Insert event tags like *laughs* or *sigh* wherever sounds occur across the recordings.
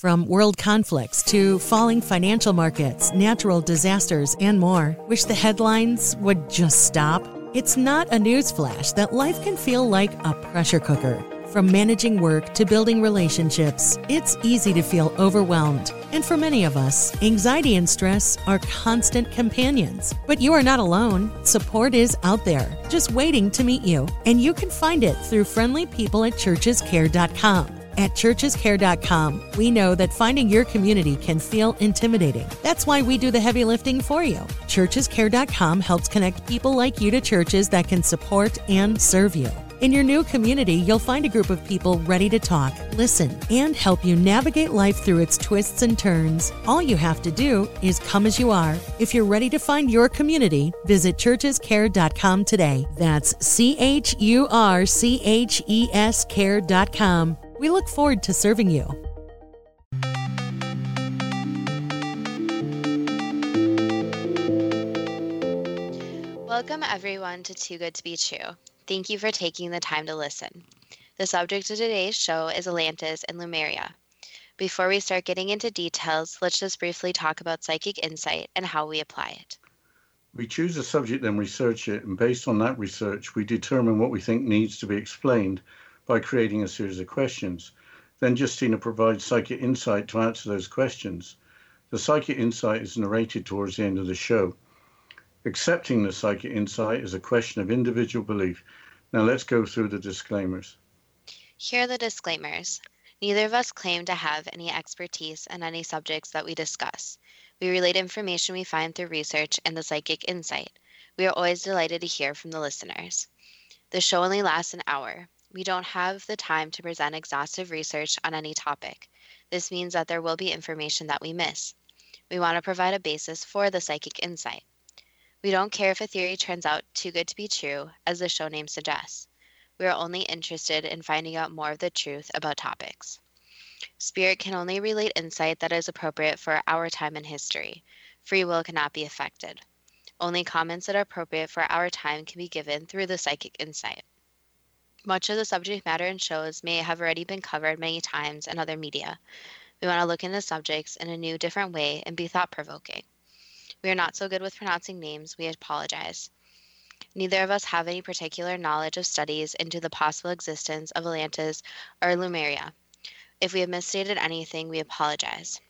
From world conflicts to falling financial markets, natural disasters, and more. Wish the headlines would just stop? It's not a news flash that life can feel like a pressure cooker. From managing work to building relationships, it's easy to feel overwhelmed. And for many of us, anxiety and stress are constant companions. But you are not alone. Support is out there, just waiting to meet you. And you can find it through friendly people at churchescare.com. At churchescare.com, we know that finding your community can feel intimidating. That's why we do the heavy lifting for you. Churchescare.com helps connect people like you to churches that can support and serve you. In your new community, you'll find a group of people ready to talk, listen, and help you navigate life through its twists and turns. All you have to do is come as you are. If you're ready to find your community, visit churchescare.com today. That's C H U R C H E S care.com. We look forward to serving you. Welcome, everyone, to Too Good to Be True. Thank you for taking the time to listen. The subject of today's show is Atlantis and Lemuria. Before we start getting into details, let's just briefly talk about psychic insight and how we apply it. We choose a subject, then research it, and based on that research, we determine what we think needs to be explained by creating a series of questions. Then Justina provides psychic insight to answer those questions. The psychic insight is narrated towards the end of the show. Accepting the psychic insight is a question of individual belief. Now let's go through the disclaimers. Here are the disclaimers. Neither of us claim to have any expertise in any subjects that we discuss. We relate information we find through research and the psychic insight. We are always delighted to hear from the listeners. The show only lasts an hour. We don't have the time to present exhaustive research on any topic. This means that there will be information that we miss. We want to provide a basis for the psychic insight. We don't care if a theory turns out too good to be true, as the show name suggests. We are only interested in finding out more of the truth about topics. Spirit can only relate insight that is appropriate for our time in history. Free will cannot be affected. Only comments that are appropriate for our time can be given through the psychic insight. Much of the subject matter in shows may have already been covered many times in other media. We want to look into subjects in a new, different way and be thought provoking. We are not so good with pronouncing names, we apologize. Neither of us have any particular knowledge of studies into the possible existence of Atlantis or Lemuria. If we have misstated anything, we apologize.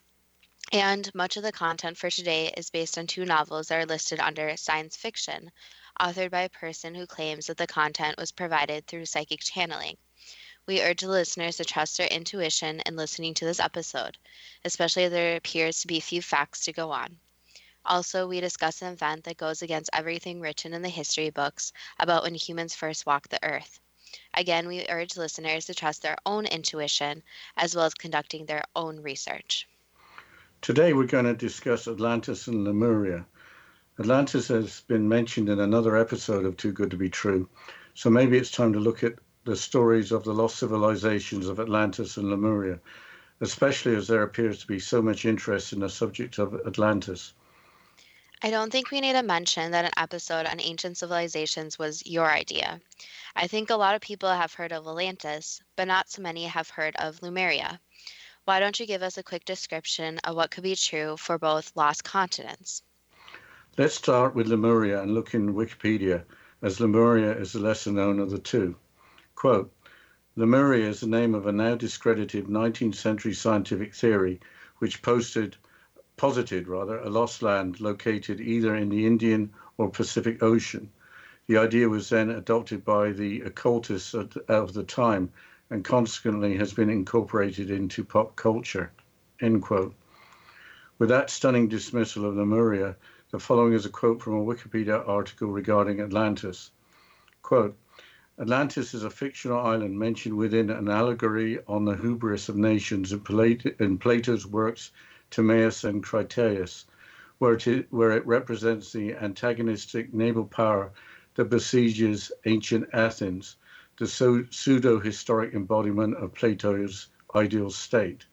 And much of the content for today is based on two novels that are listed under science fiction, authored by a person who claims that the content was provided through psychic channeling. We urge listeners to trust their intuition in listening to this episode, especially if there appears to be few facts to go on. Also, we discuss an event that goes against everything written in the history books about when humans first walked the earth. Again, we urge listeners to trust their own intuition as well as conducting their own research. Today, we're going to discuss Atlantis and Lemuria. Atlantis has been mentioned in another episode of Too Good to Be True, so maybe it's time to look at the stories of the lost civilizations of Atlantis and Lemuria, especially as there appears to be so much interest in the subject of Atlantis. I don't think we need to mention that an episode on ancient civilizations was your idea. I think a lot of people have heard of Atlantis, but not so many have heard of Lemuria. Why don't you give us a quick description of what could be true for both lost continents? Let's start with Lemuria and look in Wikipedia, as Lemuria is the lesser known of the two. Quote, Lemuria is the name of a now discredited 19th century scientific theory which posted, posited rather, a lost land located either in the Indian or Pacific Ocean. The idea was then adopted by the occultists of the time and consequently has been incorporated into pop culture. End quote. With that stunning dismissal of Lemuria, the following is a quote from a Wikipedia article regarding Atlantis. Quote, Atlantis is a fictional island mentioned within an allegory on the hubris of nations in, Plato's works Timaeus and Critias, where it, where it represents the antagonistic naval power that besieges ancient Athens, the pseudo historic embodiment of Plato's ideal state.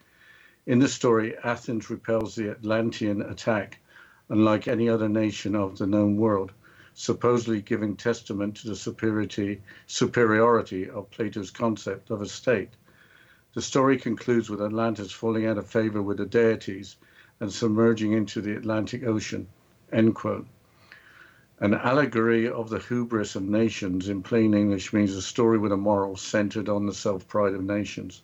In the story, Athens repels the Atlantean attack unlike any other nation of the known world, supposedly giving testament to the superiority, superiority of Plato's concept of a state. The story concludes with Atlantis falling out of favor with the deities and submerging into the Atlantic Ocean. End quote. An allegory of the hubris of nations in plain English means a story with a moral centered on the self pride of nations.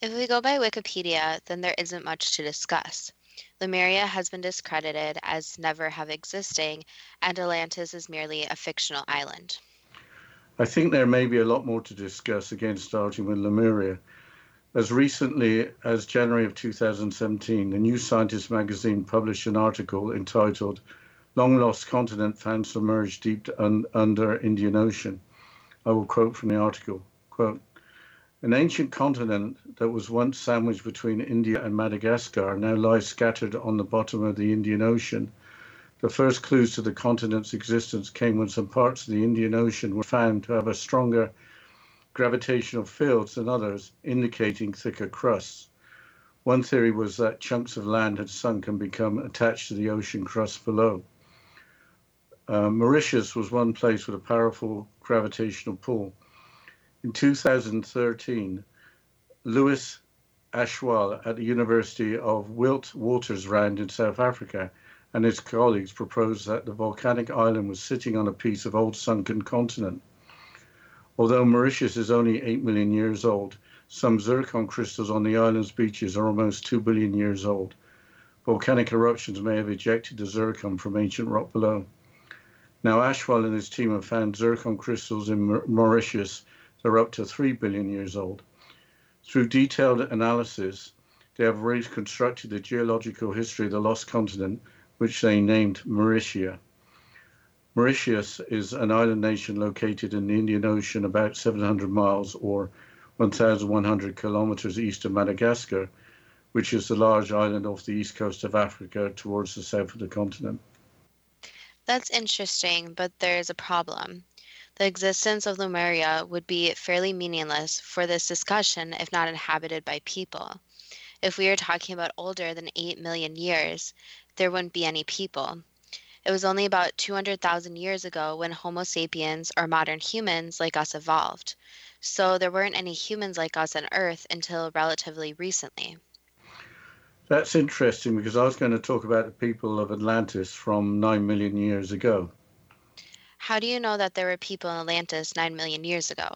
If we go by Wikipedia, then there isn't much to discuss. Lemuria has been discredited as never have existing, and Atlantis is merely a fictional island. I think there may be a lot more to discuss, again, starting with Lemuria. As recently as January of 2017, the New Scientist magazine published an article entitled long lost continent found submerged deep un- under Indian Ocean. I will quote from the article. Quote, an ancient continent that was once sandwiched between India and Madagascar now lies scattered on the bottom of the Indian Ocean. The first clues to the continent's existence came when some parts of the Indian Ocean were found to have a stronger gravitational fields than others, indicating thicker crusts. One theory was that chunks of land had sunk and become attached to the ocean crust below. Uh, Mauritius was one place with a powerful gravitational pull. In 2013, Lewis Ashwal at the University of Witwatersrand in South Africa and his colleagues proposed that the volcanic island was sitting on a piece of old sunken continent. Although Mauritius is only 8 million years old, some zircon crystals on the island's beaches are almost 2 billion years old. Volcanic eruptions may have ejected the zircon from ancient rock below. Now, Ashwal and his team have found zircon crystals in Mauritius that are up to 3 billion years old. Through detailed analysis, they have reconstructed the geological history of the lost continent, which they named Mauritia. Mauritius is an island nation located in the Indian Ocean about 700 miles or 1,100 kilometers east of Madagascar, which is the large island off the east coast of Africa towards the south of the continent. That's interesting, but there's a problem. The existence of Lemuria would be fairly meaningless for this discussion if not inhabited by people. If we are talking about older than 8 million years, there wouldn't be any people. It was only about 200,000 years ago when Homo sapiens, or modern humans like us, evolved. So there weren't any humans like us on Earth until relatively recently. That's interesting because I was going to talk about the people of Atlantis from 9 million years ago. How do you know that there were people in Atlantis 9 million years ago?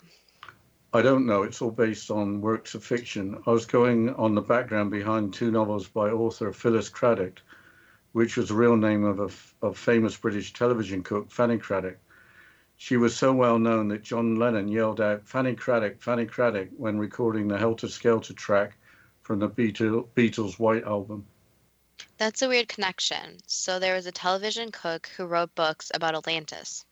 I don't know. It's all based on works of fiction. I was going on the background behind two novels by author Phyllis Cradock, which was the real name of a of famous British television cook, Fanny Cradock. She was so well known that John Lennon yelled out, Fanny Cradock, Fanny Cradock, when recording the Helter Skelter track from the Beatles' White Album. That's a weird connection. So there was a television cook who wrote books about Atlantis.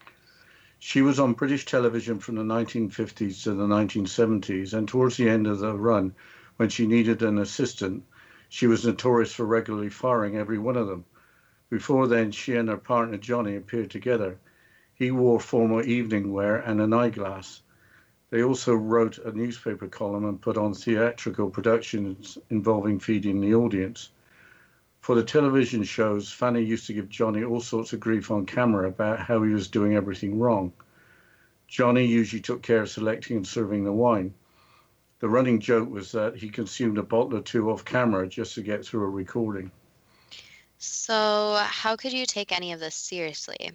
She was on British television from the 1950s to the 1970s, and towards the end of the run, when she needed an assistant, she was notorious for regularly firing every one of them. Before then, she and her partner Johnny appeared together. He wore formal evening wear and an eyeglass. They also wrote a newspaper column and put on theatrical productions involving feeding the audience. For the television shows, Fanny used to give Johnny all sorts of grief on camera about how he was doing everything wrong. Johnny usually took care of selecting and serving the wine. The running joke was that he consumed a bottle or two off camera just to get through a recording. So, how could you take any of this seriously?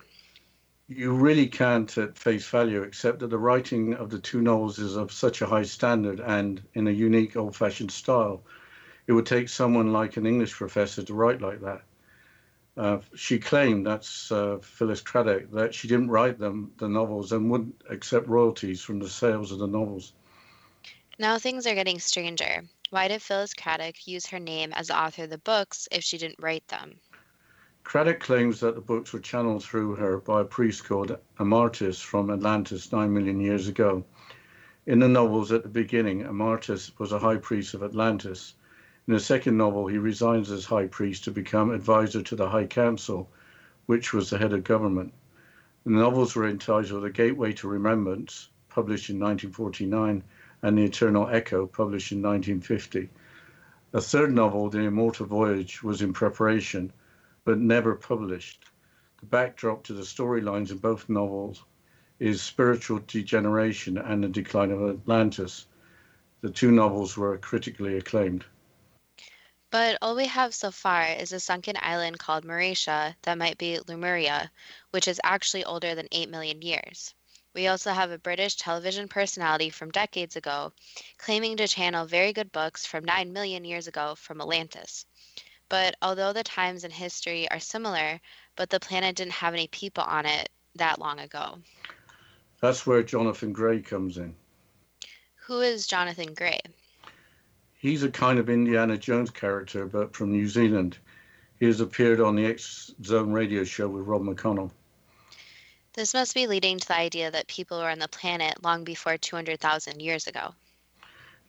you really can't at face value, except that the writing of the two novels is of such a high standard and in a unique old fashioned style. It would take someone like an English professor to write like that. Uh, she claimed, that's uh, Phyllis Cradock, that she didn't write them, the novels, and wouldn't accept royalties from the sales of the novels. Now things are getting stranger. Why did Phyllis Cradock use her name as the author of the books if she didn't write them? Cradock claims that the books were channeled through her by a priest called Amartis from Atlantis nine million years ago. In the novels at the beginning, Amartis was a high priest of Atlantis. In the second novel, he resigns as high priest to become advisor to the High Council, which was the head of government. The novels were entitled A Gateway to Remembrance, published in 1949, and The Eternal Echo, published in 1950. A third novel, The Immortal Voyage, was in preparation but never published. The backdrop to the storylines in both novels is spiritual degeneration and the decline of Atlantis. The two novels were critically acclaimed. But all we have so far is a sunken island called Mauritia that might be Lemuria, which is actually older than 8 million years. We also have a British television personality from decades ago claiming to channel very good books from 9 million years ago from Atlantis. But although the times in history are similar, but the planet didn't have any people on it that long ago. That's where Jonathan Gray comes in. Who is Jonathan Gray? He's a kind of Indiana Jones character, but from New Zealand. He has appeared on the X Zone radio show with Rob McConnell. This must be leading to the idea that people were on the planet long before 200,000 years ago.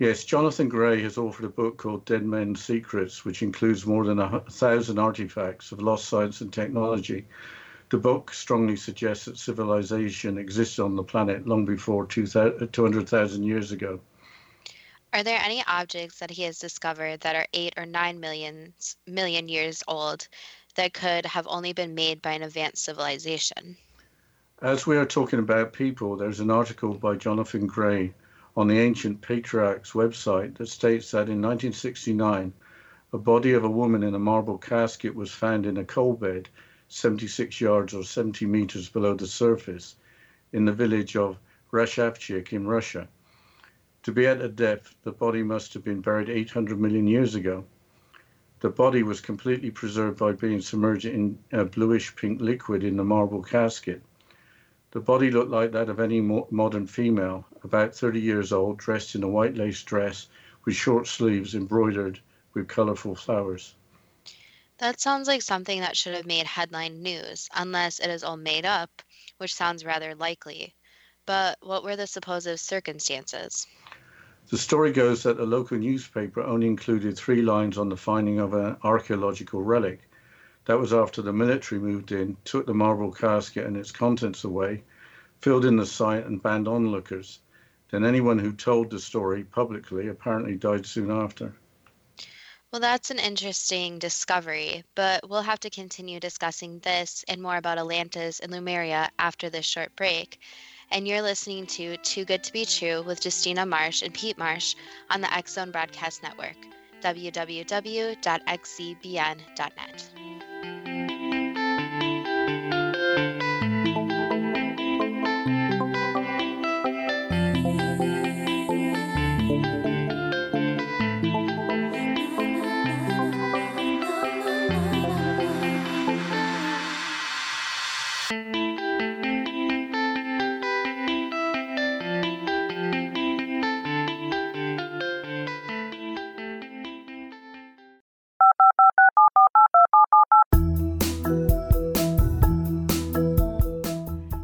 Yes, Jonathan Gray has authored a book called Dead Men's Secrets, which includes more than a thousand artifacts of lost science and technology. The book strongly suggests that civilization existed on the planet long before 200,000 years ago. Are there any objects that he has discovered that are eight or nine millions, million years old that could have only been made by an advanced civilization? As we are talking about people, there's an article by Jonathan Gray on the Ancient Patriarchs website that states that in 1969, a body of a woman in a marble casket was found in a coal bed 76 yards or 70 meters below the surface in the village of Rashavchik in Russia. To be at a depth, the body must have been buried 800 million years ago. The body was completely preserved by being submerged in a bluish pink liquid in the marble casket. The body looked like that of any mo- modern female, about 30 years old, dressed in a white lace dress with short sleeves embroidered with colorful flowers. That sounds like something that should have made headline news, unless it is all made up, which sounds rather likely. But what were the supposed circumstances? The story goes that a local newspaper only included three lines on the finding of an archaeological relic that was after the military moved in, took the marble casket and its contents away, filled in the site, and banned onlookers. Then anyone who told the story publicly apparently died soon after. Well, that's an interesting discovery, but we'll have to continue discussing this and more about Atlantis and Lemuria after this short break. And you're listening to Too Good to Be True with Justina Marsh and Pete Marsh on the X Zone Broadcast Network, www.xzbn.net.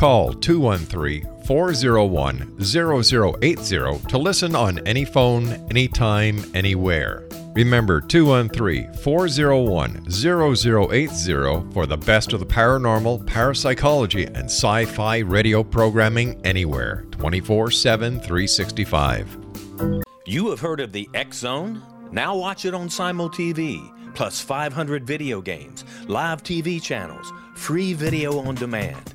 Call 213 401 0080 to listen on any phone, anytime, anywhere. Remember 213 401 0080 for the best of the paranormal, parapsychology, and sci fi radio programming anywhere 24 7 365. You have heard of the X Zone? Now watch it on Simul TV, plus 500 video games, live TV channels, free video on demand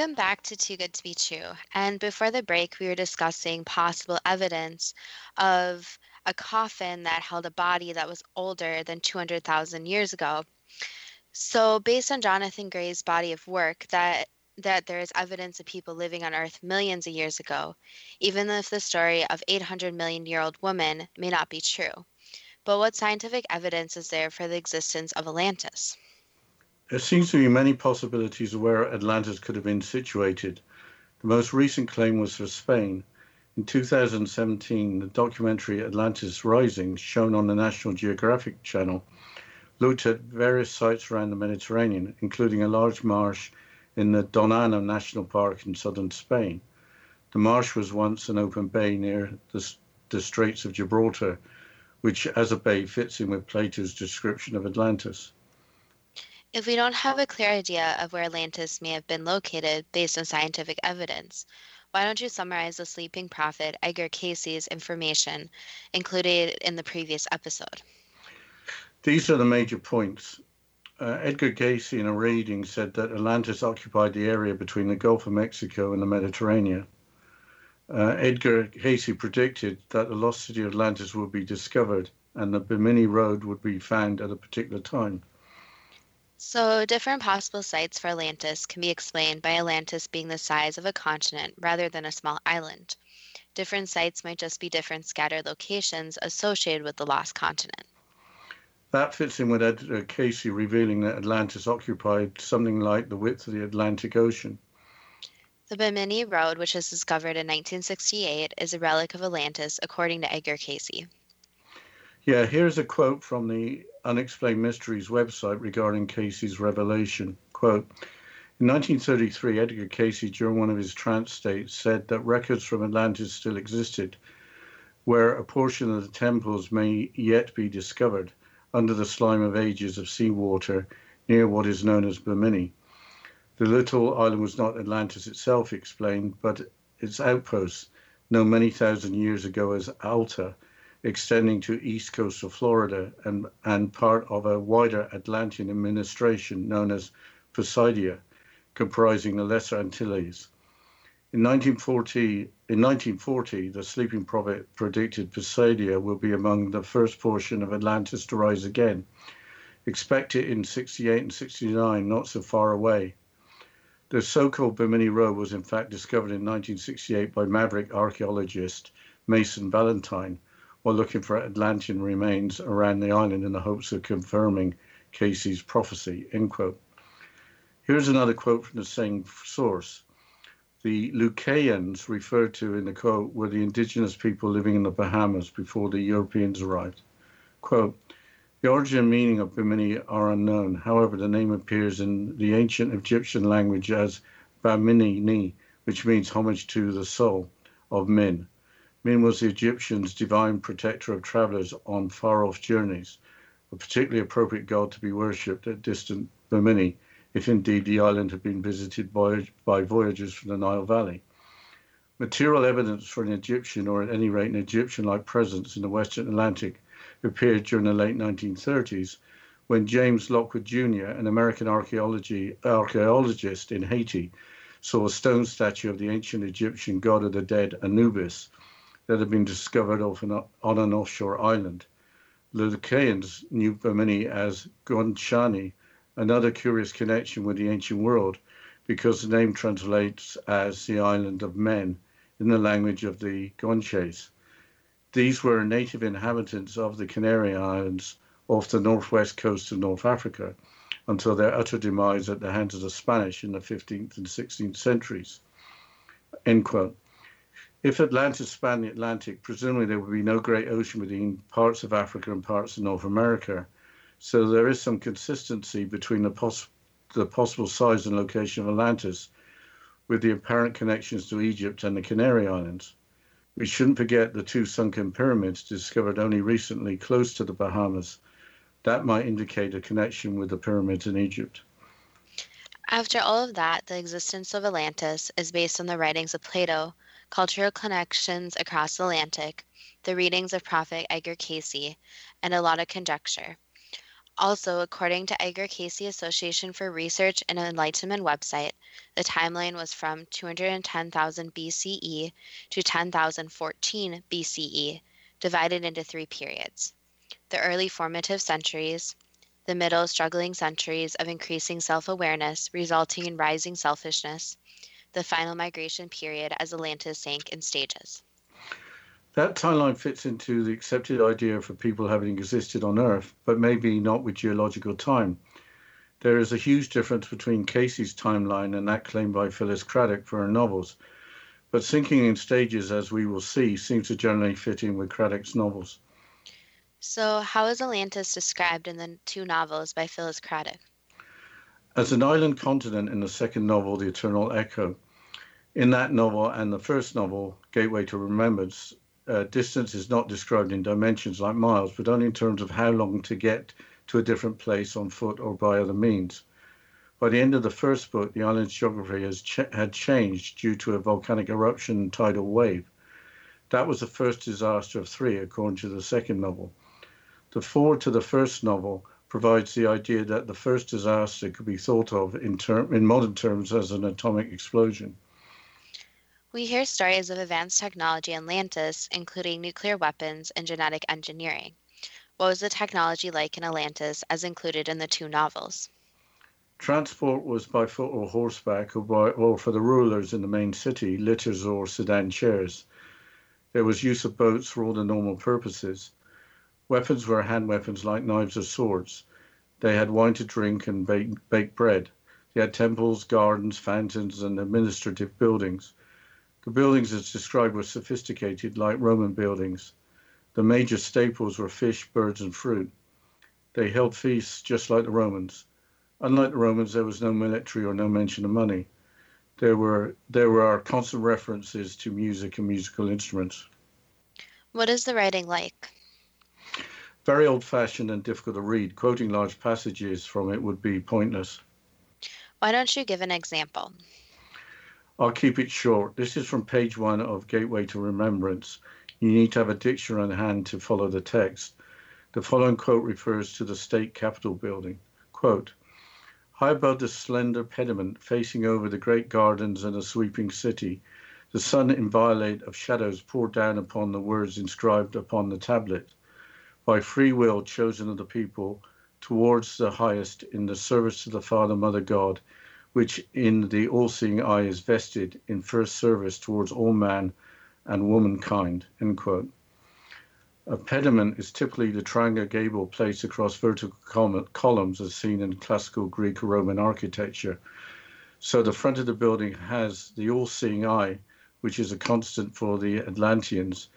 Welcome back to Too Good to Be True. And before the break, we were discussing possible evidence of a coffin that held a body that was older than 200,000 years ago. So, based on Jonathan Gray's body of work, that that there is evidence of people living on Earth millions of years ago, even if the story of 800 million year old woman may not be true. But what scientific evidence is there for the existence of Atlantis? There seems to be many possibilities of where Atlantis could have been situated. The most recent claim was for Spain. In 2017, the documentary Atlantis Rising, shown on the National Geographic Channel, looked at various sites around the Mediterranean, including a large marsh in the Doñana National Park in southern Spain. The marsh was once an open bay near the, the Straits of Gibraltar, which as a bay fits in with Plato's description of Atlantis. If we don't have a clear idea of where Atlantis may have been located based on scientific evidence, why don't you summarize the sleeping prophet Edgar Cayce's information included in the previous episode? These are the major points. Uh, Edgar Cayce, in a reading, said that Atlantis occupied the area between the Gulf of Mexico and the Mediterranean. Uh, Edgar Cayce predicted that the lost city of Atlantis would be discovered and the Bimini Road would be found at a particular time. So, different possible sites for Atlantis can be explained by Atlantis being the size of a continent rather than a small island. Different sites might just be different scattered locations associated with the lost continent. That fits in with Ed uh, Cayce revealing that Atlantis occupied something like the width of the Atlantic Ocean. The Bimini Road, which was discovered in 1968, is a relic of Atlantis, according to Edgar Cayce. Yeah, here's a quote from the Unexplained Mysteries website regarding Cayce's revelation. Quote, in 1933, Edgar Cayce, during one of his trance states, said that records from Atlantis still existed, where a portion of the temples may yet be discovered under the slime of ages of seawater near what is known as Bimini. The little island was not Atlantis itself, explained, but its outposts, known many thousand years ago as Alta, extending to east coast of Florida and, and part of a wider Atlantean administration known as Poseidia, comprising the Lesser Antilles. In 1940, in 1940, the sleeping prophet predicted Poseidia will be among the first portion of Atlantis to rise again. Expect it in 68 and 69, not so far away. The so-called Bimini Road was in fact discovered in 1968 by maverick archaeologist Manson Valentine, while looking for Atlantean remains around the island in the hopes of confirming Cayce's prophecy. End quote. Here's another quote from the same source. The Lucayans referred to in the quote were the indigenous people living in the Bahamas before the Europeans arrived. Quote, the origin and meaning of Bimini are unknown. However, the name appears in the ancient Egyptian language as Bamini Ni, which means homage to the soul of Min. Min was the Egyptians' divine protector of travelers on far off journeys, a particularly appropriate god to be worshipped at distant Bimini, if indeed the island had been visited by, by voyagers from the Nile Valley. Material evidence for an Egyptian, or at any rate an Egyptian like presence in the Western Atlantic, appeared during the late 1930s when James Lockwood Jr., an American archaeologist in Haiti, saw a stone statue of the ancient Egyptian god of the dead, Anubis, that had been discovered off an, on an offshore island. The Lucayans knew Bimini as Guanchani, another curious connection with the ancient world because the name translates as the island of men in the language of the Guanches. These were native inhabitants of the Canary Islands off the northwest coast of North Africa until their utter demise at the hands of the Spanish in the 15th and 16th centuries. End quote. If Atlantis spanned the Atlantic, presumably there would be no great ocean between parts of Africa and parts of North America. So there is some consistency between the, the possible size and location of Atlantis with the apparent connections to Egypt and the Canary Islands. We shouldn't forget the two sunken pyramids discovered only recently close to the Bahamas. That might indicate a connection with the pyramids in Egypt. After all of that, the existence of Atlantis is based on the writings of Plato, cultural connections across the Atlantic, the readings of Prophet Edgar Cayce, and a lot of conjecture. Also, according to Edgar Cayce Association for Research and Enlightenment website, the timeline was from 210,000 BCE to 10,014 BCE, divided into three periods the early formative centuries, the middle struggling centuries of increasing self awareness resulting in rising selfishness, the final migration period as Atlantis sank in stages. That timeline fits into the accepted idea for people having existed on Earth, but maybe not with geological time. There is a huge difference between Cayce's timeline and that claimed by Phyllis Cradock for her novels, but sinking in stages, as we will see, seems to generally fit in with Cradock's novels. So, how is Atlantis described in the two novels by Phyllis Cradock? As an island continent in the second novel, The Eternal Echo. In that novel and the first novel, Gateway to Remembrance, uh, distance is not described in dimensions like miles, but only in terms of how long to get to a different place on foot or by other means. By the end of the first book, the island's geography has ch- had changed due to a volcanic eruption and tidal wave. That was the first disaster of three, according to the second novel. The foreword to the first novel provides the idea that the first disaster could be thought of in, term, in modern terms as an atomic explosion. We hear stories of advanced technology in Atlantis, including nuclear weapons and genetic engineering. What was the technology like in Atlantis as included in the two novels? Transport was by foot or horseback, or, by, or for the rulers in the main city, litters or sedan chairs. There was use of boats for all the normal purposes. Weapons were hand weapons like knives or swords. They had wine to drink and bake, bake bread. They had temples, gardens, fountains, and administrative buildings. The buildings as described were sophisticated, like Roman buildings. The major staples were fish, birds, and fruit. They held feasts just like the Romans. Unlike the Romans, there was no military or no mention of money. There were there were constant references to music and musical instruments. What is the writing like? Very old fashioned and difficult to read. Quoting large passages from it would be pointless. Why don't you give an example? I'll keep it short. This is from page one of Gateway to Remembrance. You need to have a dictionary on hand to follow the text. The following quote refers to the state capitol building. Quote, High above the slender pediment facing over the great gardens and the sweeping city, the sun inviolate of shadows poured down upon the words inscribed upon the tablet by free will chosen of the people towards the highest in the service to the Father, Mother, God, which in the all seeing eye is vested in first service towards all man and womankind. End quote. A pediment is typically the triangular gable placed across vertical columns as seen in classical Greek or Roman architecture. So the front of the building has the all seeing eye, which is a constant for the Atlanteans,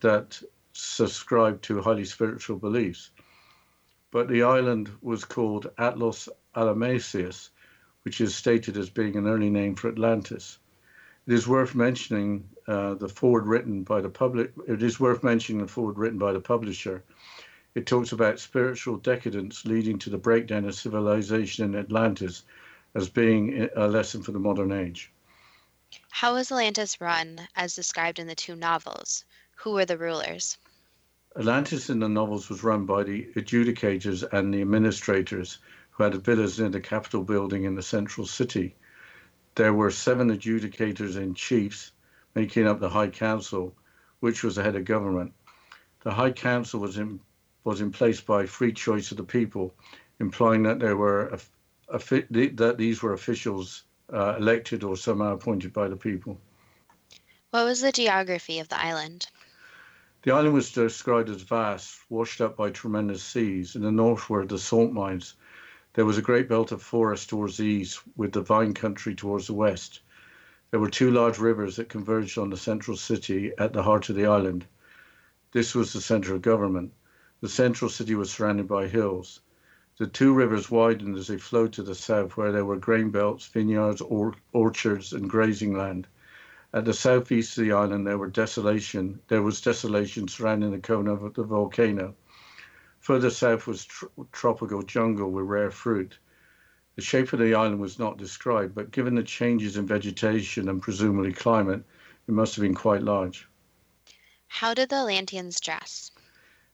that subscribed to highly spiritual beliefs. But the island was called Atlas Alamasius, which is stated as being an early name for Atlantis. It is worth mentioning uh, the foreword written by the public. It is worth mentioning the foreword written by the publisher. It talks about spiritual decadence leading to the breakdown of civilization in Atlantis as being a lesson for the modern age. How was Atlantis run as described in the two novels? Who were the rulers? Atlantis in the novels was run by the adjudicators and the administrators who had villas near the Capitol building in the central city. There were seven adjudicators and chiefs making up the High Council, which was the head of government. The High Council was in, was in place by free choice of the people implying that there were that these were officials uh, elected or somehow appointed by the people. What was the geography of the island? The island was described as vast, washed up by tremendous seas. In the north were the salt mines. There was a great belt of forest towards the east, with the vine country towards the west. There were two large rivers that converged on the central city at the heart of the island. This was the center of government. The central city was surrounded by hills. The two rivers widened as they flowed to the south, where there were grain belts, vineyards, or- orchards, and grazing land. At the southeast of the island, there were desolation. There was desolation surrounding the cone of the volcano. Further south was tr- tropical jungle with rare fruit. The shape of the island was not described, but given the changes in vegetation and presumably climate, it must have been quite large. How did the Atlanteans dress?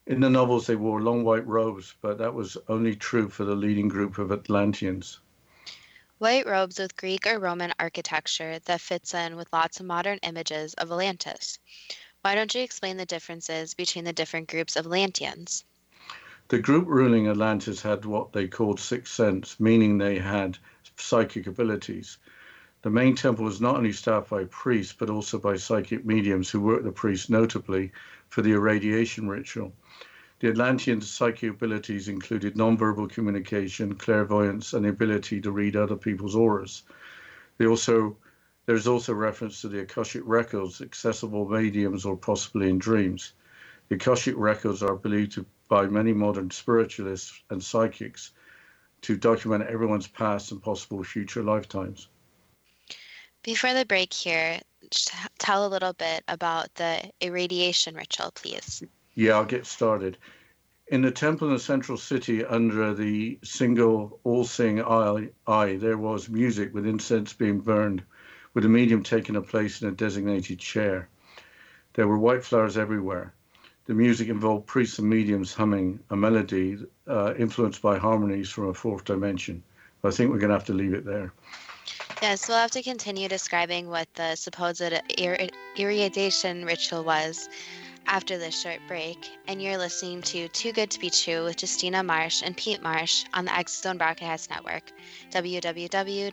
In the novels, they wore long white robes, but that was only true for the leading group of Atlanteans. White robes with Greek or Roman architecture that fits in with lots of modern images of Atlantis. Why don't you explain the differences between the different groups of Atlanteans? The group ruling Atlantis had what they called sixth sense, meaning they had psychic abilities. The main temple was not only staffed by priests, but also by psychic mediums who worked the priests notably for the irradiation ritual. The Atlantean's psychic abilities included nonverbal communication, clairvoyance, and the ability to read other people's auras. They also there's also reference to the Akashic records, accessible mediums or possibly in dreams. The Akashic records are believed to, by many modern spiritualists and psychics to document everyone's past and possible future lifetimes. Before the break here, tell a little bit about the irradiation ritual, please. Yeah, I'll get started. In the temple in the central city, under the single all seeing eye, eye, there was music with incense being burned, with a medium taking a place in a designated chair. There were white flowers everywhere. The music involved priests and mediums humming a melody uh, influenced by harmonies from a fourth dimension. I think we're going to have to leave it there. Yes, we'll have to continue describing what the supposed ir- irradiation ritual was after this short break. And you're listening to Too Good to Be True with Justina Marsh and Pete Marsh on the Zone Broadcast Network, www.xzbn.net.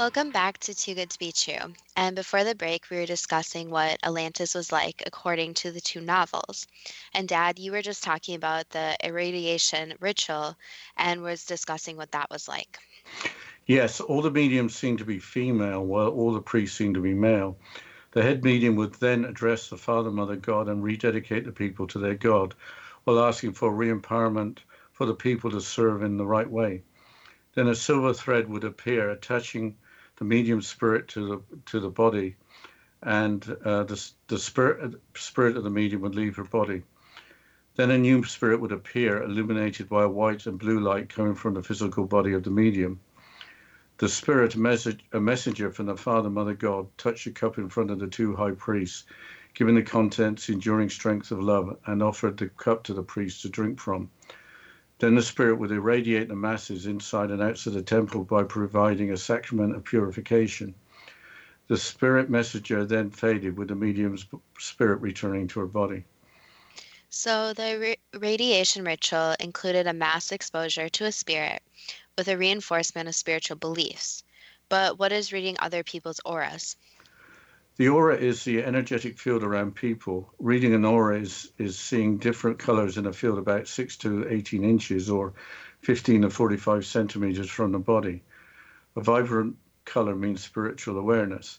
Welcome back to Too Good to Be True. And before the break, we were discussing what Atlantis was like according to the two novels. And Dad, you were just talking about the irradiation ritual and was discussing what that was like. Yes, all the mediums seem to be female, while all the priests seem to be male. The head medium would then address the Father, Mother, God and rededicate the people to their God while asking for re empowerment for the people to serve in the right way. Then a silver thread would appear attaching the medium spirit to the to the body, and uh, the the spirit spirit of the medium would leave her body. Then a new spirit would appear, illuminated by a white and blue light coming from the physical body of the medium. The spirit, message, a messenger from the Father, Mother, God, touched a cup in front of the two high priests, giving the contents enduring strength of love, and offered the cup to the priest to drink from. Then the Spirit would irradiate the masses inside and outside the temple by providing a sacrament of purification. The spirit messenger then faded with the medium's spirit returning to her body. So the radiation ritual included a mass exposure to a spirit with a reinforcement of spiritual beliefs. But what is reading other people's auras? The aura is the energetic field around people. Reading an aura is, is seeing different colors in a field about 6 to 18 inches or 15 to 45 centimeters from the body. A vibrant color means spiritual awareness.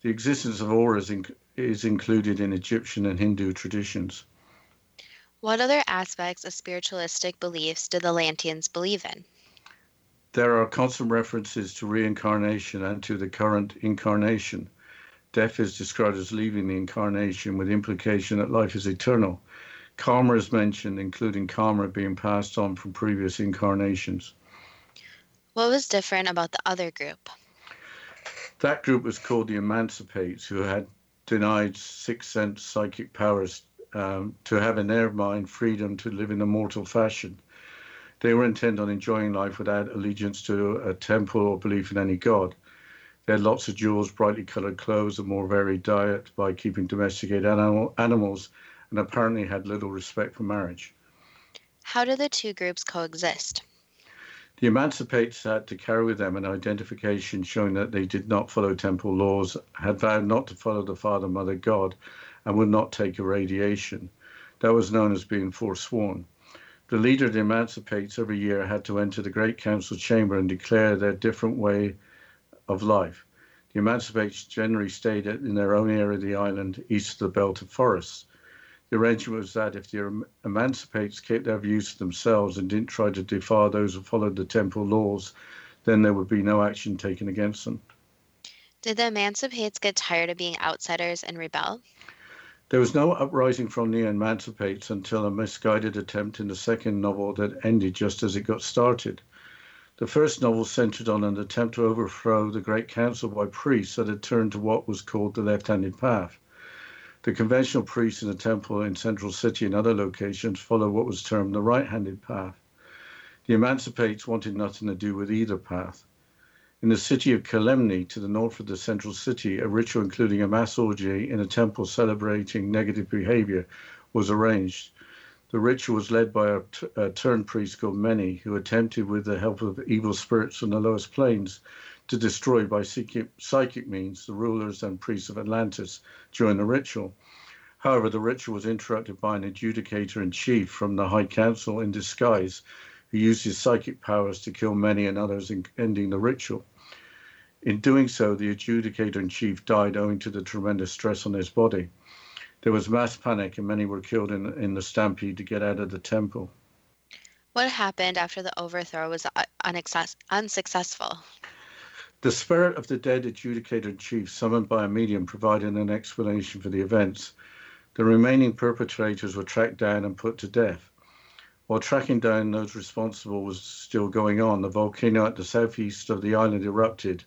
The existence of auras in, is included in Egyptian and Hindu traditions. What other aspects of spiritualistic beliefs do the Atlanteans believe in? There are constant references to reincarnation and to the current incarnation. Death is described as leaving the incarnation with implication that life is eternal. Karma is mentioned, including karma being passed on from previous incarnations. What was different about the other group? That group was called the Emancipates, who had denied sixth sense psychic powers um, to have in their mind freedom to live in a mortal fashion. They were intent on enjoying life without allegiance to a temple or belief in any god. They had lots of jewels, brightly colored clothes, a more varied diet by keeping domesticated animal, animals, and apparently had little respect for marriage. How do the two groups coexist? The emancipates had to carry with them an identification showing that they did not follow temple laws, had vowed not to follow the Father, Mother, God, and would not take irradiation. That was known as being forsworn. The leader of the emancipates every year had to enter the Great Council chamber and declare their different way of life. The emancipates generally stayed in their own area of the island east of the belt of forests. The arrangement was that if the emancipates kept their views to themselves and didn't try to defy those who followed the temple laws, then there would be no action taken against them. Did the emancipates get tired of being outsiders and rebel? There was no uprising from the emancipates until a misguided attempt in the second novel that ended just as it got started. The first novel centered on an attempt to overthrow the Great Council by priests that had turned to what was called the left handed path. The conventional priests in the temple in Central City and other locations followed what was termed the right handed path. The emancipates wanted nothing to do with either path. In the city of Kalemni, to the north of the central city, a ritual including a mass orgy in a temple celebrating negative behavior was arranged. The ritual was led by a, t- a turned priest called Meni, who attempted, with the help of evil spirits from the lowest planes, to destroy by psychic, psychic means the rulers and priests of Atlantis during the ritual. However, the ritual was interrupted by an adjudicator in chief from the High Council in disguise, who used his psychic powers to kill many and others, in ending the ritual. In doing so, the adjudicator in chief died owing to the tremendous stress on his body. There was mass panic, and many were killed in, in the stampede to get out of the temple. What happened after the overthrow was uh, unsuccessful? The spirit of the dead adjudicator chief, summoned by a medium, provided an explanation for the events. The remaining perpetrators were tracked down and put to death. While tracking down those responsible was still going on, the volcano at the southeast of the island erupted,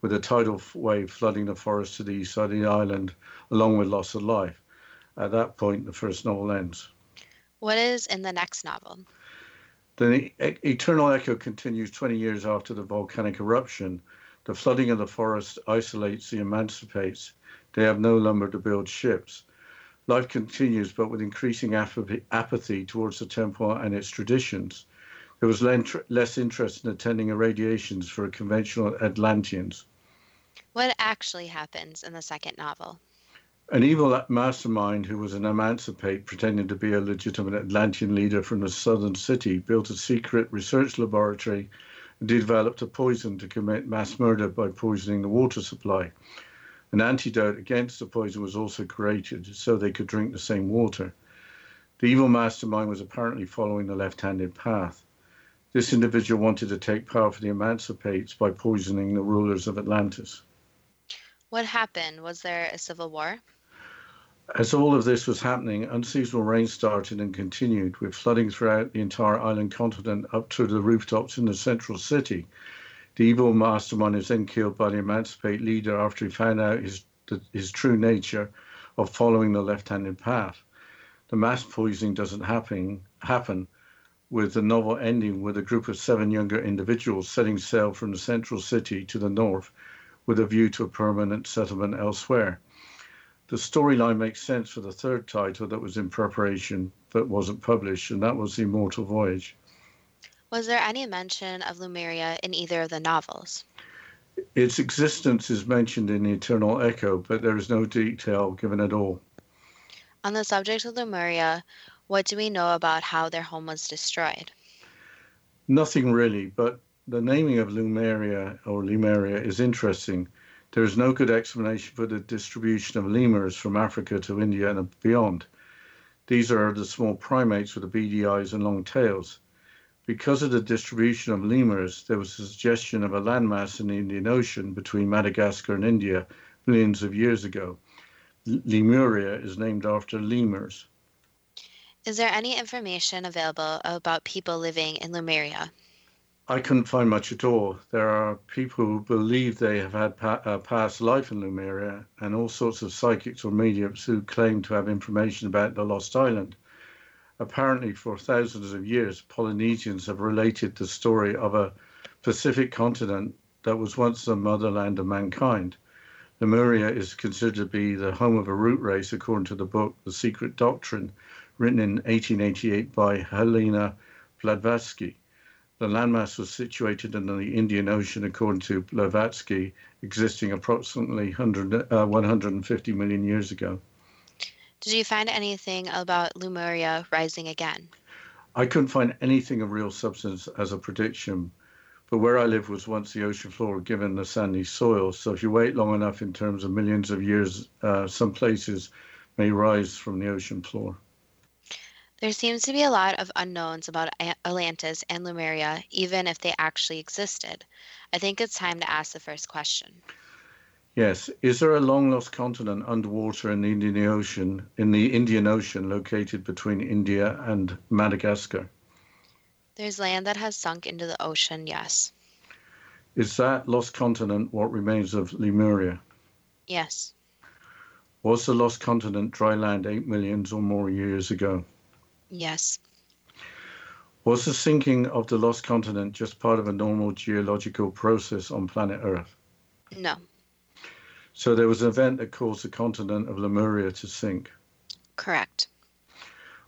with a tidal wave flooding the forest to the east side of the island, along with loss of life. At that point, the first novel ends. What is in the next novel? The Eternal Echo continues 20 years after the volcanic eruption. The flooding of the forest isolates the emancipates. They have no lumber to build ships. Life continues, but with increasing apathy towards the temple and its traditions. There was less interest in attending irradiations for conventional Atlanteans. What actually happens in the second novel? An evil mastermind who was an emancipate, pretending to be a legitimate Atlantean leader from a southern city, built a secret research laboratory and developed a poison to commit mass murder by poisoning the water supply. An antidote against the poison was also created so they could drink the same water. The evil mastermind was apparently following the left handed path. This individual wanted to take power for the Emancipates by poisoning the rulers of Atlantis. What happened? Was there a civil war? As all of this was happening, unseasonal rain started and continued, with flooding throughout the entire island continent up to the rooftops in the central city. The evil mastermind is then killed by the Emancipate leader after he found out his, his true nature of following the left handed path. The mass poisoning doesn't happen, happen, with the novel ending with a group of seven younger individuals setting sail from the central city to the north with a view to a permanent settlement elsewhere. The storyline makes sense for the third title that was in preparation but wasn't published, and that was The Immortal Voyage. Was there any mention of Lemuria in either of the novels? Its existence is mentioned in The Eternal Echo, but there is no detail given at all. On the subject of Lemuria, what do we know about how their home was destroyed? Nothing really, but the naming of Lemuria or Lemuria is interesting. There is no good explanation for the distribution of lemurs from Africa to India and beyond. These are the small primates with the beady eyes and long tails. Because of the distribution of lemurs, there was a suggestion of a landmass in the Indian Ocean between Madagascar and India millions of years ago. Lemuria is named after lemurs. Is there any information available about people living in Lemuria? I couldn't find much at all. There are people who believe they have had pa- a past life in Lemuria, and all sorts of psychics or mediums who claim to have information about the lost island. Apparently, for thousands of years, Polynesians have related the story of a Pacific continent that was once the motherland of mankind. Lemuria is considered to be the home of a root race, according to the book The Secret Doctrine, written in 1888 by Helena Blavatsky. The landmass was situated in the Indian Ocean, according to Blavatsky, existing approximately 100, uh, 150 million years ago. Did you find anything about Lemuria rising again? I couldn't find anything of real substance as a prediction, but where I live was once the ocean floor given the sandy soil. So if you wait long enough in terms of millions of years, uh, some places may rise from the ocean floor. There seems to be a lot of unknowns about Atlantis and Lemuria, even if they actually existed. I think it's time to ask the first question. Yes. Is there a long lost continent underwater in the Indian Ocean, in the Indian Ocean located between India and Madagascar? There's land that has sunk into the ocean, yes. Is that lost continent what remains of Lemuria? Yes. Was the lost continent dry land eight millions or more years ago? Yes. Was the sinking of the lost continent just part of a normal geological process on planet Earth? No. So there was an event that caused the continent of Lemuria to sink. Correct.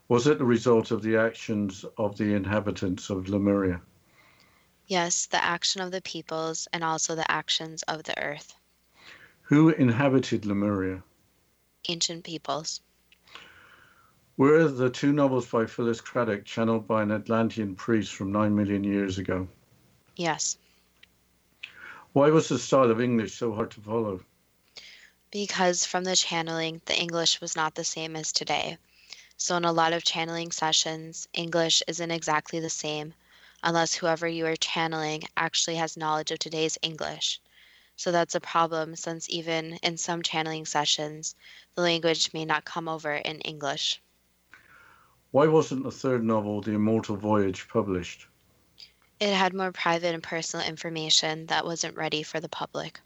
Was it the result of the actions of the inhabitants of Lemuria? Yes, the action of the peoples and also the actions of the earth. Who inhabited Lemuria? Ancient peoples. Were the two novels by Phyllis Cradock channeled by an Atlantean priest from nine million years ago? Yes. Why was the style of English so hard to follow? Because from the channeling, the English was not the same as today. So, in a lot of channeling sessions, English isn't exactly the same unless whoever you are channeling actually has knowledge of today's English. So, that's a problem since even in some channeling sessions, the language may not come over in English. Why wasn't the third novel, The Immortal Voyage, published? It had more private and personal information that wasn't ready for the public.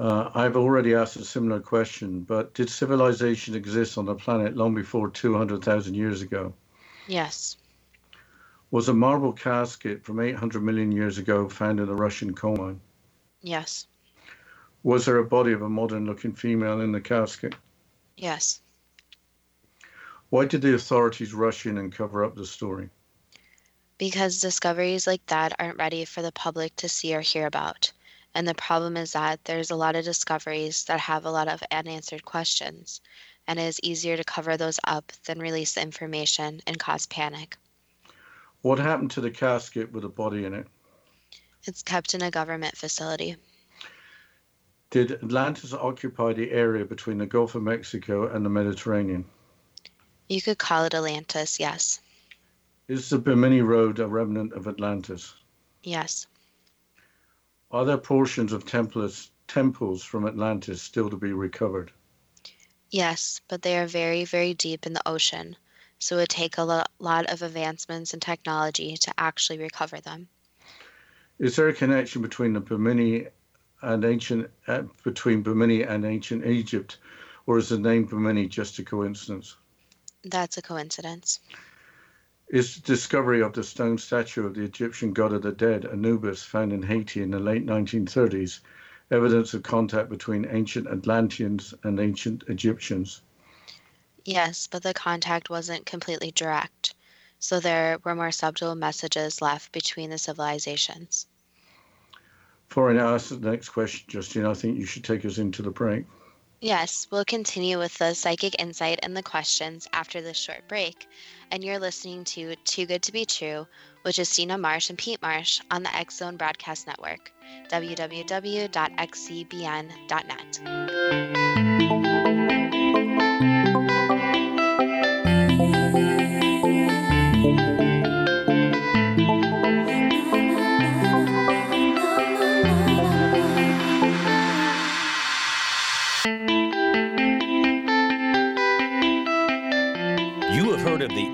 Uh, I've already asked a similar question, but did civilization exist on the planet long before 200,000 years ago? Yes. Was a marble casket from 800 million years ago found in a Russian coal mine? Yes. Was there a body of a modern looking female in the casket? Yes. Why did the authorities rush in and cover up the story? Because discoveries like that aren't ready for the public to see or hear about. And the problem is that there's a lot of discoveries that have a lot of unanswered questions, and it is easier to cover those up than release the information and cause panic. What happened to the casket with a body in it? It's kept in a government facility. Did Atlantis occupy the area between the Gulf of Mexico and the Mediterranean? You could call it Atlantis, yes. Is the Bimini Road a remnant of Atlantis? Yes. Are there portions of temples, temples from Atlantis still to be recovered? Yes, but they are very, very deep in the ocean, so it would take a lo- lot of advancements in technology to actually recover them. Is there a connection between the Bimini and ancient uh, between Bimini and ancient Egypt, or is the name Bimini just a coincidence? That's a coincidence. Is the discovery of the stone statue of the Egyptian god of the dead, Anubis, found in Haiti in the late 1930s, evidence of contact between ancient Atlanteans and ancient Egyptians? Yes, but the contact wasn't completely direct, so there were more subtle messages left between the civilizations. Before I ask the next question, Justine, I think you should take us into the break. Yes, we'll continue with the psychic insight and the questions after this short break. And you're listening to Too Good to Be True with Justina Marsh and Pete Marsh on the X Zone Broadcast Network, www.xzbn.net.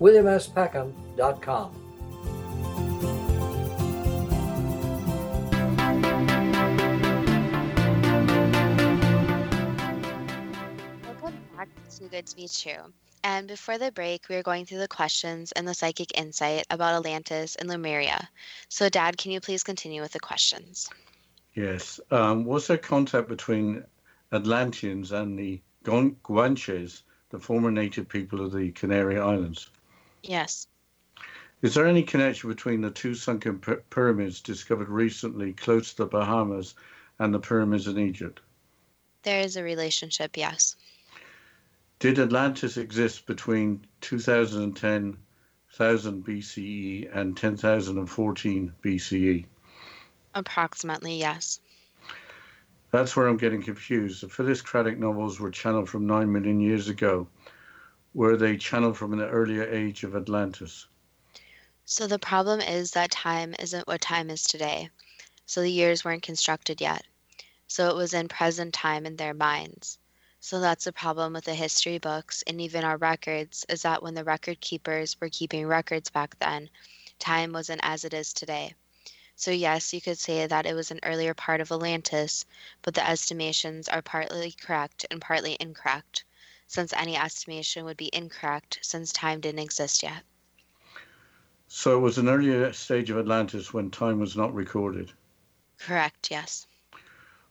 williamspeckham.com. Welcome back to Too Good to Be True. And before the break, we were going through the questions and the psychic insight about Atlantis and Lemuria. So, Dad, can you please continue with the questions? Yes. Um, was there contact between Atlanteans and the Guanches, the former native people of the Canary Islands? Yes. Is there any connection between the two sunken pyramids discovered recently close to the Bahamas and the pyramids in Egypt? There is a relationship, yes. Did Atlantis exist between 2010 1000 BCE and 10,014 BCE? Approximately, yes. That's where I'm getting confused. The Phyllis Cradock novels were channeled from 9 million years ago. Were they channeled from an earlier age of Atlantis? So the problem is that time isn't what time is today. So the years weren't constructed yet. So it was in present time in their minds. So that's the problem with the history books and even our records is that when the record keepers were keeping records back then, time wasn't as it is today. So, yes, you could say that it was an earlier part of Atlantis, but the estimations are partly correct and partly incorrect, since any estimation would be incorrect since time didn't exist yet. So it was an earlier stage of Atlantis when time was not recorded. Correct, yes.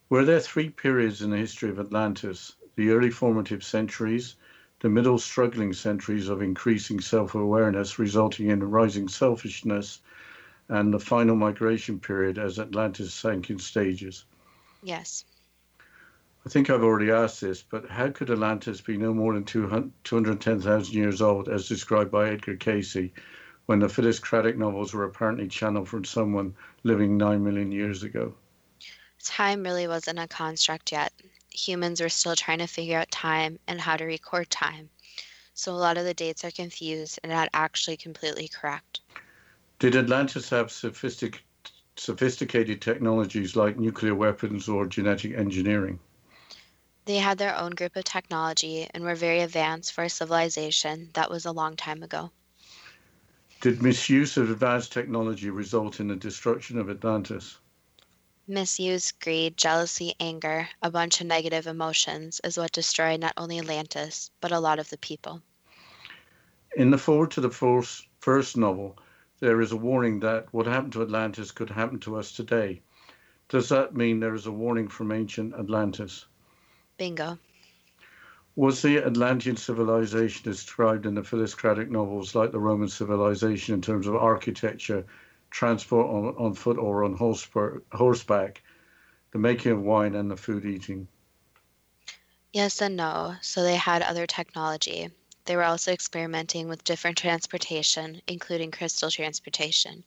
Were there three periods in the history of Atlantis the early formative centuries, the middle struggling centuries of increasing self awareness resulting in rising selfishness, and the final migration period as Atlantis sank in stages? Yes. I think I've already asked this, but how could Atlantis be no more than 210,000 years old, as described by Edgar Cayce, when the Phyllis Cradock novels were apparently channeled from someone living 9 million years ago. Time really wasn't a construct yet. Humans were still trying to figure out time and how to record time. So a lot of the dates are confused and not actually completely correct. Did Atlantis have sophistic, sophisticated technologies like nuclear weapons or genetic engineering? They had their own group of technology and were very advanced for a civilization that was a long time ago. Did misuse of advanced technology result in the destruction of Atlantis? Misuse, greed, jealousy, anger, a bunch of negative emotions is what destroyed not only Atlantis, but a lot of the people. In the forward to the first, first novel, there is a warning that what happened to Atlantis could happen to us today. Does that mean there is a warning from ancient Atlantis? Bingo. Was the Atlantean civilization described in the Cradock novels like the Roman civilization in terms of architecture, transport on, on foot or on horseback, the making of wine, and the food eating? Yes and no. So they had other technology. They were also experimenting with different transportation, including crystal transportation.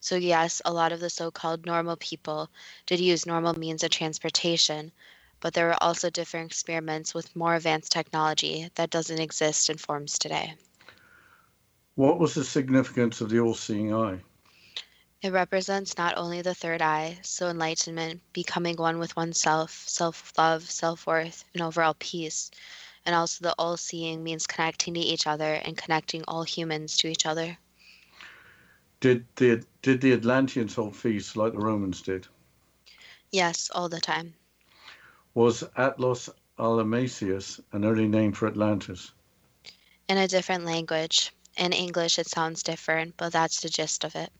So, yes, a lot of the so called normal people did use normal means of transportation, but there are also different experiments with more advanced technology that doesn't exist in forms today. What was the significance of the all seeing eye? It represents not only the third eye, so enlightenment, becoming one with oneself, self love, self worth, and overall peace, and also the all seeing means connecting to each other and connecting all humans to each other. Did the did the Atlanteans hold feasts like the Romans did? Yes, all the time. Was Atlas Alamasius an early name for Atlantis? In a different language. In English, it sounds different, but that's the gist of it.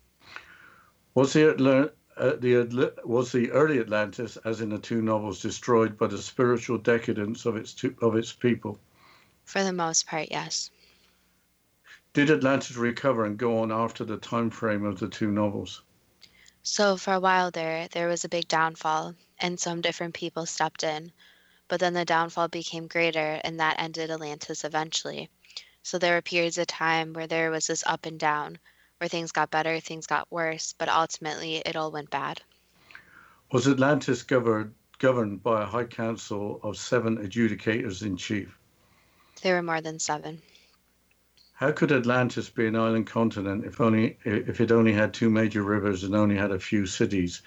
Was the, Atla- uh, the was the early Atlantis, as in the two novels, destroyed by the spiritual decadence of its two, of its people? For the most part, yes. Did Atlantis recover and go on after the time frame of the two novels? So for a while there, there was a big downfall, and some different people stepped in. But then the downfall became greater, and that ended Atlantis eventually. So there were periods of time where there was this up and down, where things got better, things got worse, but ultimately it all went bad. Was Atlantis governed governed by a high council of seven adjudicators in chief? There were more than seven. How could Atlantis be an island continent if only if it only had two major rivers and only had a few cities,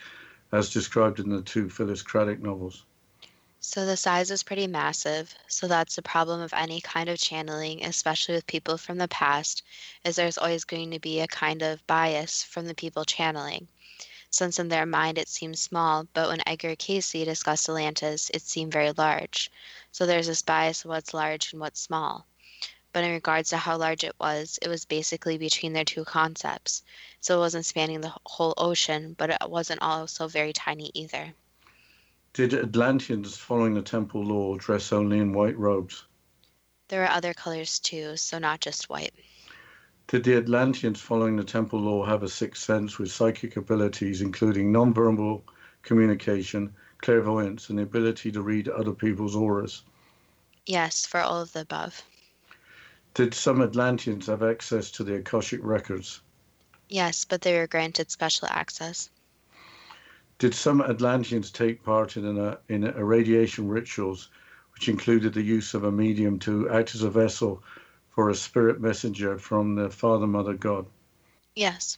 as described in the two Phyllis Cradock novels? So the size is pretty massive. So that's the problem of any kind of channeling, especially with people from the past, is there's always going to be a kind of bias from the people channeling. Since in their mind it seems small, but when Edgar Cayce discussed Atlantis, it seemed very large. So there's this bias of what's large and what's small but in regards to how large it was, it was basically between their two concepts. So it wasn't spanning the whole ocean, but it wasn't also very tiny either. Did Atlanteans following the temple law dress only in white robes? There were other colors too, so not just white. Did the Atlanteans following the temple law have a sixth sense with psychic abilities, including nonverbal communication, clairvoyance, and the ability to read other people's auras? Yes, for all of the above. Did some Atlanteans have access to the Akashic records? Yes, but they were granted special access. Did some Atlanteans take part in a, in irradiation rituals, which included the use of a medium to act as a vessel for a spirit messenger from the Father Mother God? Yes.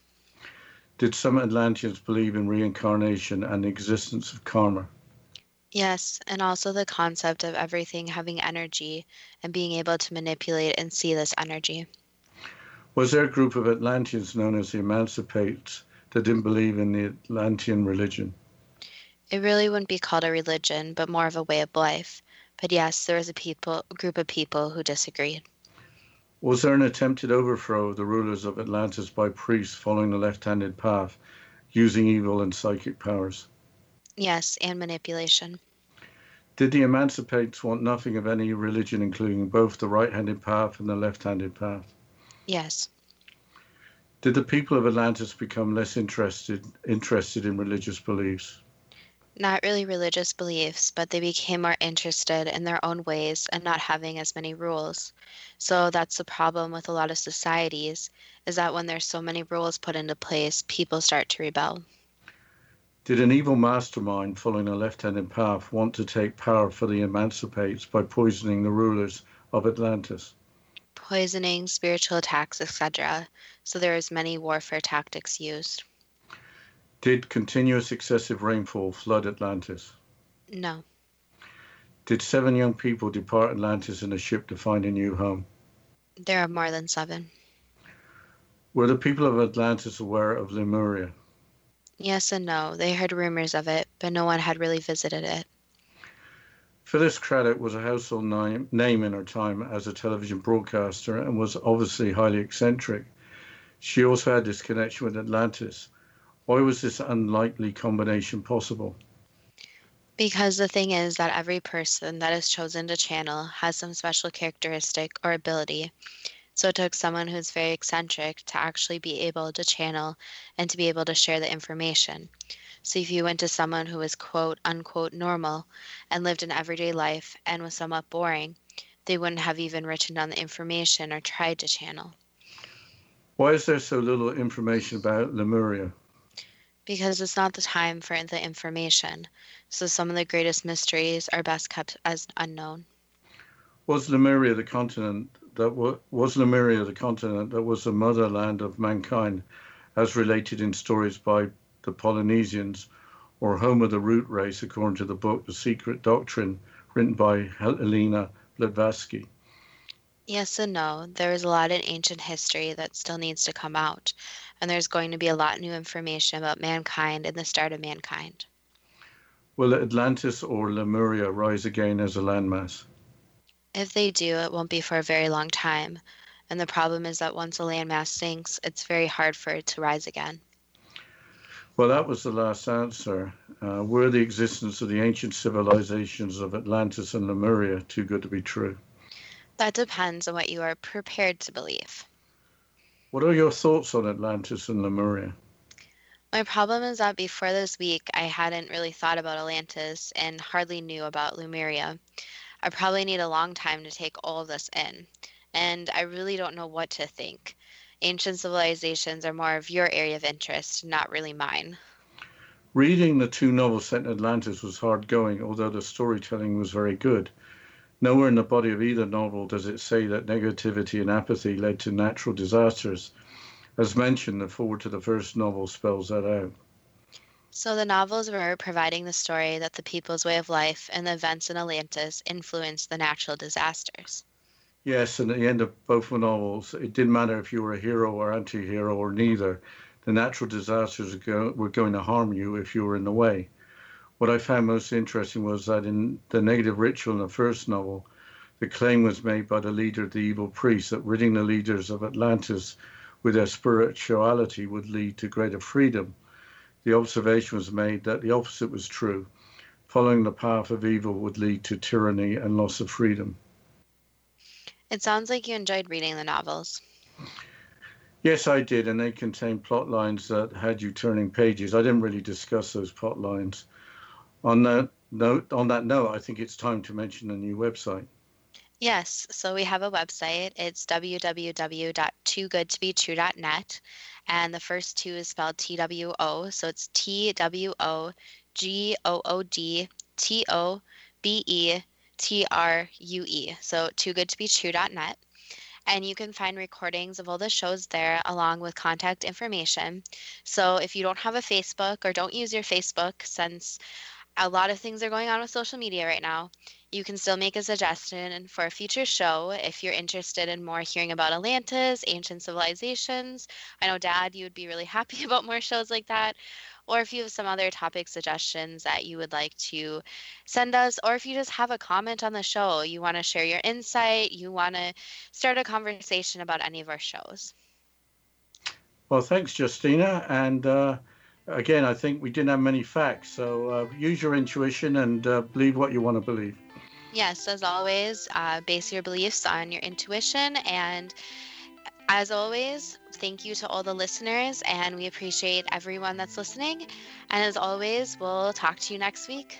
Did some Atlanteans believe in reincarnation and the existence of karma? Yes, and also the concept of everything having energy and being able to manipulate and see this energy. Was there a group of Atlanteans known as the Emancipates that didn't believe in the Atlantean religion? It really wouldn't be called a religion, but more of a way of life. But yes, there was a people a group of people who disagreed. Was there an attempted overthrow of the rulers of Atlantis by priests following the left-handed path, using evil and psychic powers? Yes, and manipulation. Did the Emancipates want nothing of any religion, including both the right handed path and the left handed path? Yes. Did the people of Atlantis become less interested interested in religious beliefs? Not really religious beliefs, but they became more interested in their own ways and not having as many rules. So that's the problem with a lot of societies is that when there's so many rules put into place, people start to rebel. Did an evil mastermind following a left-handed path want to take power for the Emancipates by poisoning the rulers of Atlantis? Poisoning, spiritual attacks, etc. So there is many warfare tactics used. Did continuous excessive rainfall flood Atlantis? No. Did seven young people depart Atlantis in a ship to find a new home? There are more than seven. Were the people of Atlantis aware of Lemuria? Yes and no. They heard rumors of it, but no one had really visited it. Phyllis Cradock was a household name in her time as a television broadcaster and was obviously highly eccentric. She also had this connection with Atlantis. Why was this unlikely combination possible? Because the thing is that every person that is chosen to channel has some special characteristic or ability. So it took someone who's very eccentric to actually be able to channel and to be able to share the information. So if you went to someone who was quote unquote normal and lived an everyday life and was somewhat boring, they wouldn't have even written down the information or tried to channel. Why is there so little information about Lemuria? Because it's not the time for the information. So some of the greatest mysteries are best kept as unknown. Was Lemuria the continent that was Lemuria the continent that was the motherland of mankind as related in stories by the Polynesians or home of the Root Race, according to the book The Secret Doctrine, written by Helena Blavatsky. Yes and no. There is a lot in ancient history that still needs to come out, and there's going to be a lot new information about mankind and the start of mankind. Will Atlantis or Lemuria rise again as a landmass? If they do, it won't be for a very long time. And the problem is that once a landmass sinks, it's very hard for it to rise again. Well, that was the last answer. Uh, were the existence of the ancient civilizations of Atlantis and Lemuria too good to be true? That depends on what you are prepared to believe. What are your thoughts on Atlantis and Lemuria? My problem is that before this week, I hadn't really thought about Atlantis and hardly knew about Lemuria. I probably need a long time to take all of this in, and I really don't know what to think. Ancient civilizations are more of your area of interest, not really mine. Reading the two novels set in Atlantis was hard going, although the storytelling was very good. Nowhere in the body of either novel does it say that negativity and apathy led to natural disasters. As mentioned, the forward to the first novel spells that out. So the novels were providing the story that the people's way of life and the events in Atlantis influenced the natural disasters. Yes, and at the end of both the novels, it didn't matter if you were a hero or anti hero or neither. The natural disasters were going to harm you if you were in the way. What I found most interesting was that in the negative ritual in the first novel, the claim was made by the leader of the evil priests that ridding the leaders of Atlantis with their spirituality would lead to greater freedom. The observation was made that the opposite was true. Following the path of evil would lead to tyranny and loss of freedom. It sounds like you enjoyed reading the novels. Yes, I did, and they contained plot lines that had you turning pages. I didn't really discuss those plot lines. On that note, on that note, I think it's time to mention a new website. Yes, so we have a website. It's www.toogoodtobetrue.net. And the first two is spelled T W O. So it's T W O G O O D T O B E T R U E. So toogoodtobetrue.net. And you can find recordings of all the shows there along with contact information. So if you don't have a Facebook or don't use your Facebook, since a lot of things are going on with social media right now, you can still make a suggestion for a future show if you're interested in more hearing about Atlantis, ancient civilizations. I know, Dad, you would be really *laughs* happy about more shows like that. Or if you have some other topic suggestions that you would like to send us, or if you just have a comment on the show, you want to share your insight, you want to start a conversation about any of our shows. Well, thanks, Justina. And uh, again, I think we didn't have many facts. So uh, use your intuition and uh, believe what you want to believe. Yes, as always, uh, base your beliefs on your intuition. And as always, thank you to all the listeners, and we appreciate everyone that's listening. And as always, we'll talk to you next week.